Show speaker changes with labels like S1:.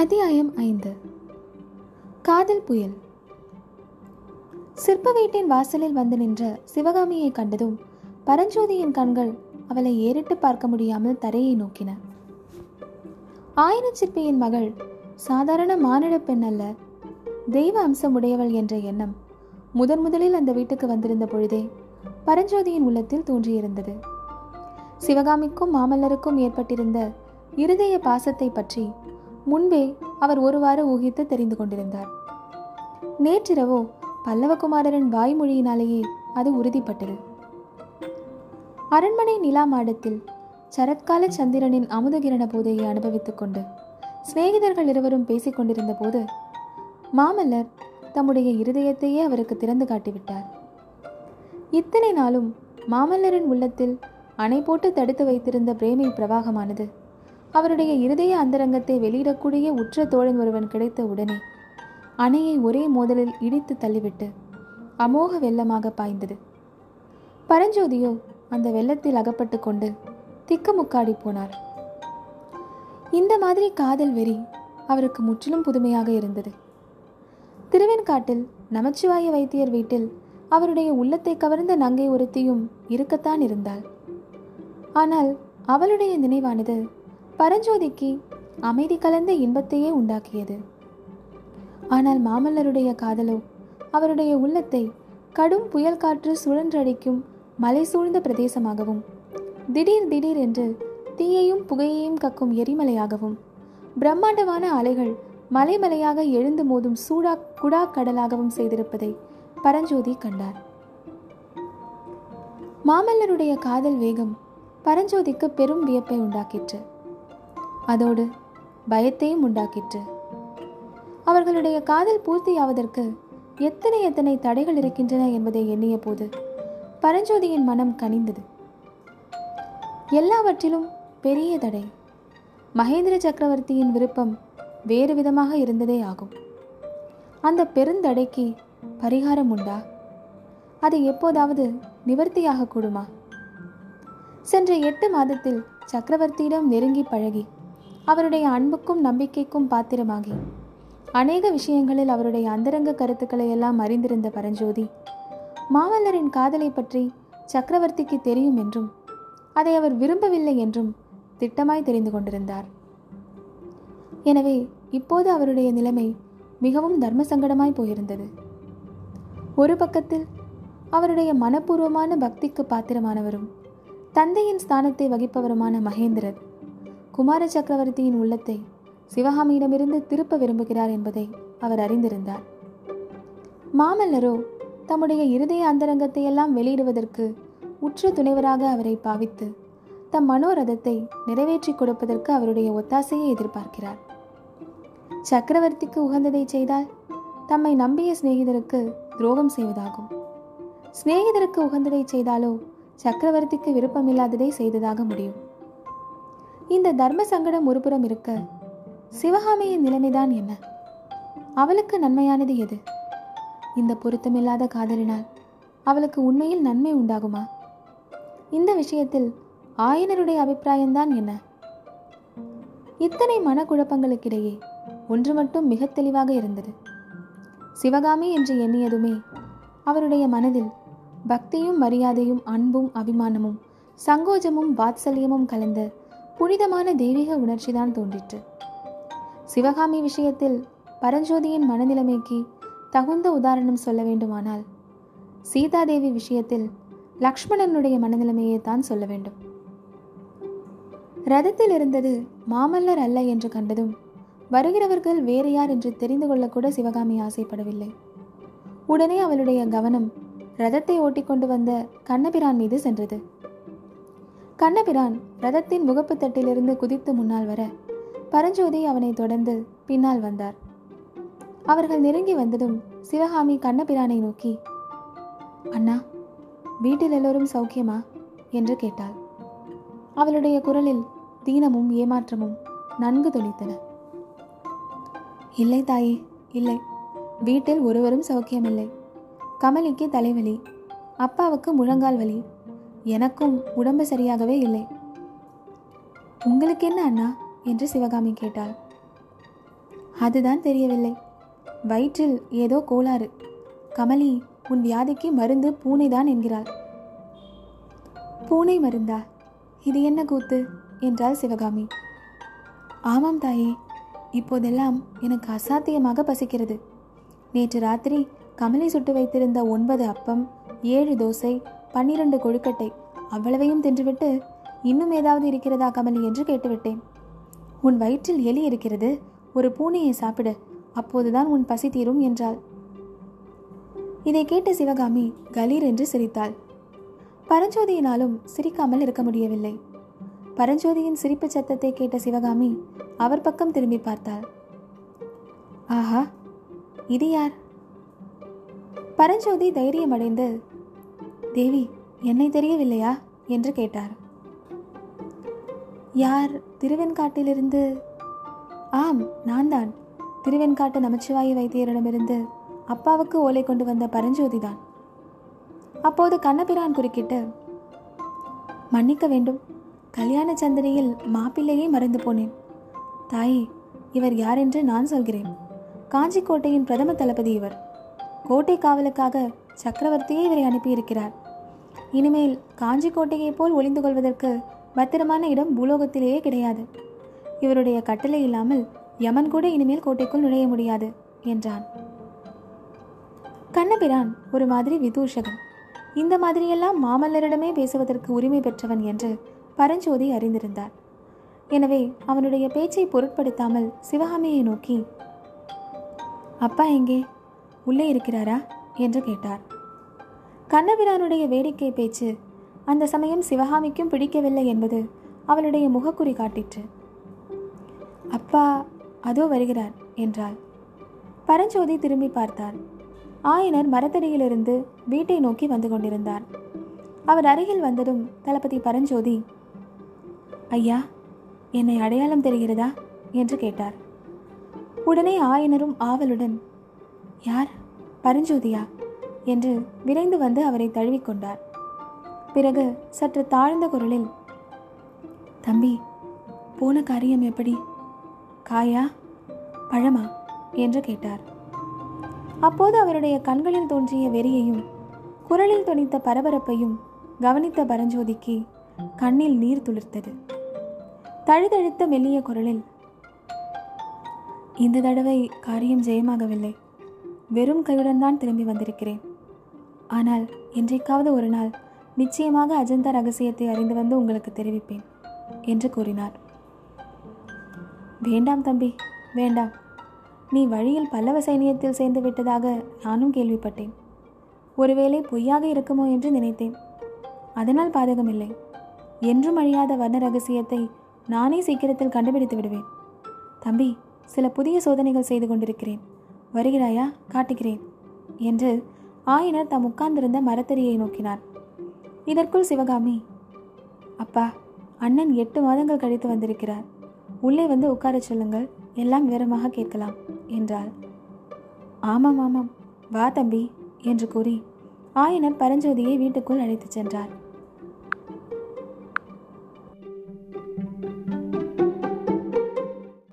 S1: அத்தியாயம் ஐந்து. காதல் புயல். சிற்ப வீட்டின் வாசலில் வந்து நின்ற சிவகாமியை கண்டதும் பரஞ்சோதியின் கண்கள் அவளை ஏறிட்டு பார்க்க முடியாமல் தரையை நோக்கின. ஆயின சிற்பியின் மகள் சாதாரண மானிட பெண் அல்ல தெய்வ அம்சம் உடையவள் என்ற எண்ணம் முதன் முதலில் அந்த வீட்டுக்கு வந்திருந்த பொழுதே பரஞ்சோதியின் உள்ளத்தில் தோன்றியிருந்தது. சிவகாமிக்கும் மாமல்லருக்கும் ஏற்பட்டிருந்த இருதய பாசத்தை பற்றி முன்பே அவர் ஒருவாறு ஊகித்து தெரிந்து கொண்டிருந்தார். நேற்றிரவோ பல்லவகுமாரரின் வாய்மொழியினாலேயே அது உறுதிப்பட்டது. அரண்மனை நிலா மாடத்தில் சரத்கால சந்திரனின் அமுதகிரண போதையை அனுபவித்துக் கொண்டு சிநேகிதர்கள் இருவரும் பேசிக் கொண்டிருந்த போது மாமல்லர் தம்முடைய இருதயத்தையே அவருக்கு திறந்து காட்டிவிட்டார். இத்தனை நாளும் மாமல்லரின் உள்ளத்தில் அணை போட்டு தடுத்து வைத்திருந்த பிரேமை பிரவாகமானது அவருடைய இருதய அந்தரங்கத்தை வெளியிடக்கூடிய உற்ற தோழன் ஒருவன் கிடைத்த உடனே அணையை ஒரே மோதலில் இடித்து தள்ளிவிட்டு அமோக வெள்ளமாக பாய்ந்தது. பரஞ்சோதியோ அந்த வெள்ளத்தில் அகப்பட்டு கொண்டு திக்குமுக்காடி போனார். இந்த மாதிரி காதல் வெறி அவருக்கு முற்றிலும் புதுமையாக இருந்தது. திருவெண்காட்டில் நமச்சிவாய வைத்தியர் வீட்டில் அவருடைய உள்ளத்தை கவர்ந்த நங்கை ஒருத்தியும் இருக்கத்தான் இருந்தாள். ஆனால் அவளுடைய நினைவானது பரஞ்சோதிக்கு அமைதி கலந்த இன்பத்தையே உண்டாக்கியது. ஆனால் மாமல்லருடைய காதலோ அவருடைய உள்ளத்தை கடும் புயல் காற்று சுழன்றடிக்கும் மலை சூழ்ந்த பிரதேசமாகவும் திடீர் திடீர் என்று தீயையும் புகையையும் கக்கும் எரிமலையாகவும் பிரம்மாண்டமான அலைகள் மலைமலையாக எழுந்து மோதும் சூடா குடா கடலாகவும் செய்திருப்பதை பரஞ்சோதி கண்டார். மாமல்லருடைய காதல் வேகம் பரஞ்சோதிக்கு பெரும் வியப்பை உண்டாக்கிற்று. அதோடு பயத்தையும் உண்டாக்கிற்று. அவர்களுடைய காதல் பூர்த்தியாவதற்கு எத்தனை எத்தனை தடைகள் இருக்கின்றன என்பதை எண்ணிய போது பரஞ்சோதியின் மனம் கனிந்தது. எல்லாவற்றிலும் பெரிய தடை. மகேந்திர சக்கரவர்த்தியின் விருப்பம் வேறு விதமாக இருந்ததே ஆகும். அந்த பெருந்தடைக்கு பரிகாரம் உண்டா? அது எப்போதாவது நிவர்த்தியாக கூடுமா சென்ற எட்டு மாதத்தில் சக்கரவர்த்தியிடம் நெருங்கி பழகி அவருடைய அன்புக்கும் நம்பிக்கைக்கும் பாத்திரமாகி. அநேக விஷயங்களில் அவருடைய அந்தரங்க கருத்துக்களை எல்லாம் அறிந்திருந்த பரஞ்சோதி மாமல்லரின் காதலை பற்றி சக்கரவர்த்திக்கு தெரியும் என்றும் அதை அவர் விரும்பவில்லை என்றும் திட்டமாய் தெரிந்து கொண்டிருந்தார். எனவே இப்போது அவருடைய நிலைமை மிகவும் தர்ம சங்கடமாய் போயிருந்தது. ஒரு பக்கத்தில் அவருடைய மனப்பூர்வமான பக்திக்கு பாத்திரமானவரும் தந்தையின் ஸ்தானத்தை வகிப்பவருமான மகேந்திரர் குமார சக்கரவர்த்தியின் உள்ளத்தை சிவகாமியிடமிருந்து திருப்ப விரும்புகிறார் என்பதை அவர் அறிந்திருந்தார். மாமல்லரோ தம்முடைய இருதய அந்தரங்கத்தை எல்லாம் வெளியிடுவதற்கு உற்ற துணைவராக அவரை பாவித்து தம் மனோரதத்தை நிறைவேற்றி கொடுப்பதற்கு அவருடைய ஒத்தாசையை எதிர்பார்க்கிறார். சக்கரவர்த்திக்கு உகந்ததை செய்தால் தம்மை நம்பிய சிநேகிதருக்கு துரோகம் செய்வதாகும். சிநேகிதருக்கு உகந்ததை செய்தாலோ சக்கரவர்த்திக்கு விருப்பமில்லாததை செய்ததாக முடியும். இந்த தர்ம சங்கடம் ஒருபுறம் இருக்க சிவகாமியின் நிலைமைதான் என்ன? அவளுக்கு நன்மையானது எது? இந்த பொருத்தமில்லாத காதலினால் அவளுக்கு உண்மையில் நன்மை உண்டாகுமா? இந்த விஷயத்தில் ஆயனருடைய அபிப்பிராயம்தான் என்ன? இத்தனை மனக்குழப்பங்களுக்கிடையே ஒன்று மட்டும் மிக தெளிவாக இருந்தது. சிவகாமி என்று எண்ணியதுமே அவருடைய மனதில் பக்தியும் மரியாதையும் அன்பும் அபிமானமும் சங்கோஜமும் வாத்சல்யமும் கலந்த புனிதமான தெய்வீக உணர்ச்சிதான் தோன்றிற்று. சிவகாமி விஷயத்தில் பரஞ்சோதியின் மனநிலைமைக்கு தகுந்த உதாரணம் சொல்ல வேண்டுமானால் சீதாதேவி விஷயத்தில் லக்ஷ்மணனுடைய மனநிலைமையை தான் சொல்ல வேண்டும். ரதத்தில் இருந்தது மாமல்லர் அல்ல என்று கண்டதும் வருகிறவர்கள் வேறு யார் என்று தெரிந்து கொள்ளக்கூட சிவகாமி ஆசைப்படவில்லை. உடனே அவளுடைய கவனம் ரதத்தை ஓட்டிக்கொண்டு வந்த கண்ணபிரான் மீது சென்றது. கண்ணபிரான் ரதத்தின் முகப்பு தட்டிலிருந்து குதித்து முன்னால் வர பரஞ்சோதி அவனை தொடர்ந்து பின்னால் வந்தார். அவர்கள் நெருங்கி வந்ததும் சிவகாமி கண்ணபிரானை நோக்கி அண்ணா வீட்டில் எல்லோரும் சௌக்கியமா? என்று கேட்டாள். அவளுடைய குரலில் தீனமும் ஏமாற்றமும் நன்கு தொனித்தன. இல்லை தாயே இல்லை. வீட்டில் ஒருவரும் சௌக்கியமில்லை. கமலிக்கு தலைவலி அப்பாவுக்கு முழங்கால் வலி எனக்கும் உடம்பு சரியாகவே இல்லை. உங்களுக்கு என்ன அண்ணா? என்று சிவகாமி கேட்டாள். அதுதான் தெரியவில்லை. வயிற்றில் ஏதோ கோளாறு. கமலி உன் வியாதிக்கு மருந்து பூனைதான் என்கிறாள். பூனை மருந்தா? இது என்ன கூத்து? என்றாள் சிவகாமி. ஆமாம் தாயே. இப்போதெல்லாம் எனக்கு அசாத்தியமாக பசிக்கிறது. நேற்று ராத்திரி கமலி சுட்டு வைத்திருந்த ஒன்பது அப்பம் ஏழு தோசை பன்னிரண்டு கொழுக்கட்டை. அவ்வளவையும் தின்றுவிட்டு இன்னும் ஏதாவது இருக்கிறதா கமலி? என்று கேட்டுவிட்டேன். உன் வயிற்றில் எலி இருக்கிறது. ஒரு பூனையை சாப்பிடு. அப்போதுதான் உன் பசி தீரும் என்றாள். இதை கேட்ட சிவகாமி கலீர் என்று சிரித்தாள். பரஞ்சோதியினாலும் சிரிக்காமல் இருக்க முடியவில்லை. பரஞ்சோதியின் சிரிப்பு சத்தத்தை கேட்ட சிவகாமி அவர் பக்கம் திரும்பி பார்த்தாள். ஆஹா இது யார்? பரஞ்சோதி தைரியமடைந்து தேவி என்னை தெரியவில்லையா? என்று கேட்டார். யார் திருவெண்காட்டிலிருந்து? ஆம் நான் தான் திருவெண்காட்டு நமச்சிவாயு வைத்தியரிடமிருந்து அப்பாவுக்கு ஓலை கொண்டு வந்த பரஞ்சோதிதான். அப்போது கண்ணபிரான் குறுக்கிட்டு மன்னிக்க வேண்டும். கல்யாண சந்திரியில் மாப்பிள்ளையே மறந்து போனேன். தாயே இவர் யார் என்று நான் சொல்கிறேன். காஞ்சி கோட்டையின் பிரதம தளபதி இவர். கோட்டை காவலுக்காக சக்கரவர்த்தியே இவரை அனுப்பியிருக்கிறார். இனிமேல் காஞ்சி கோட்டையைப் போல் ஒளிந்து கொள்வதற்கு பத்திரமான இடம் பூலோகத்திலேயே கிடையாது. இவருடைய கட்டளை இல்லாமல் யமன் கூட இனிமேல் கோட்டைக்குள் நுழைய முடியாது என்றான். கண்ணபிரான் ஒரு மாதிரி விதூஷகன். இந்த மாதிரியெல்லாம் மாமல்லரிடமே பேசுவதற்கு உரிமை பெற்றவன் என்று பரஞ்சோதி அறிந்திருந்தார். எனவே அவனுடைய பேச்சை பொருட்படுத்தாமல் சிவகாமியை நோக்கி அப்பா எங்கே? உள்ளே இருக்கிறாரா? என்று கேட்டார். கண்ணபிரானுடைய வேடிக்கை பேச்சு அந்த சமயம் சிவகாமிக்கும் பிடிக்கவில்லை என்பது அவளுடைய முகக்குறி காட்டிற்று. அப்பா அதோ வருகிறார் என்றாள். பரஞ்சோதி திரும்பி பார்த்தார். ஆயனர் மரத்தடியிலிருந்து வீட்டை நோக்கி வந்து கொண்டிருந்தார். அவர் அருகில் வந்ததும் தளபதி பரஞ்சோதி ஐயா என்னை அடையாளம் தெரிகிறதா? என்று கேட்டார். உடனே ஆயனரும் ஆவலுடன் யார்? பரஞ்சோதியா என்று விரைந்து வந்து அவரை தழுவிக்கொண்டார் பிறகு சற்று தாழ்ந்த குரலில் தம்பி போன காரியம் எப்படி? காயா பழமா? என்று கேட்டார். அப்போது அவருடைய கண்களில் தோன்றிய வெறியையும் குரலில் துணித்த பரபரப்பையும் கவனித்த பரஞ்சோதிக்கு கண்ணில் நீர் துளிர்த்தது. தழுதழுத்த மெல்லிய குரலில் இந்த தடவை காரியம் ஜெயமாகவில்லை. வெறும் கையுடன் தான் திரும்பி வந்திருக்கிறேன். ஆனால் என்றைக்காவது ஒரு நாள் நிச்சயமாக அஜந்தா ரகசியத்தை அறிந்து வந்து உங்களுக்கு தெரிவிப்பேன் என்று கூறினார். வேண்டாம் தம்பி வேண்டாம். நீ வழியில் பல்லவ சைனியத்தில் சேர்ந்து விட்டதாக நானும் கேள்விப்பட்டேன். ஒருவேளை பொய்யாக இருக்குமோ என்று நினைத்தேன். அதனால் பாதகமில்லை. என்றும் அழியாத வர்ண ரகசியத்தை நானே சீக்கிரத்தில் கண்டுபிடித்து விடுவேன். தம்பி சில புதிய சோதனைகள் செய்து கொண்டிருக்கிறேன். வருகிறாயா? காட்டுகிறேன் என்று ஆயனர் தாம் உட்கார்ந்திருந்த மரத்தறியை நோக்கினார். இதற்குள் சிவகாமி அப்பா அண்ணன் எட்டு மாதங்கள் கழித்து வந்திருக்கிறார். உள்ளே வந்து உட்காரச் சொல்லுங்கள். எல்லாம் விவரமாக கேட்கலாம் என்றாள். ஆமாம் ஆமாம். வா தம்பி என்று கூறி ஆயனர் பரஞ்சோதியை வீட்டுக்குள் அழைத்துச் சென்றார்.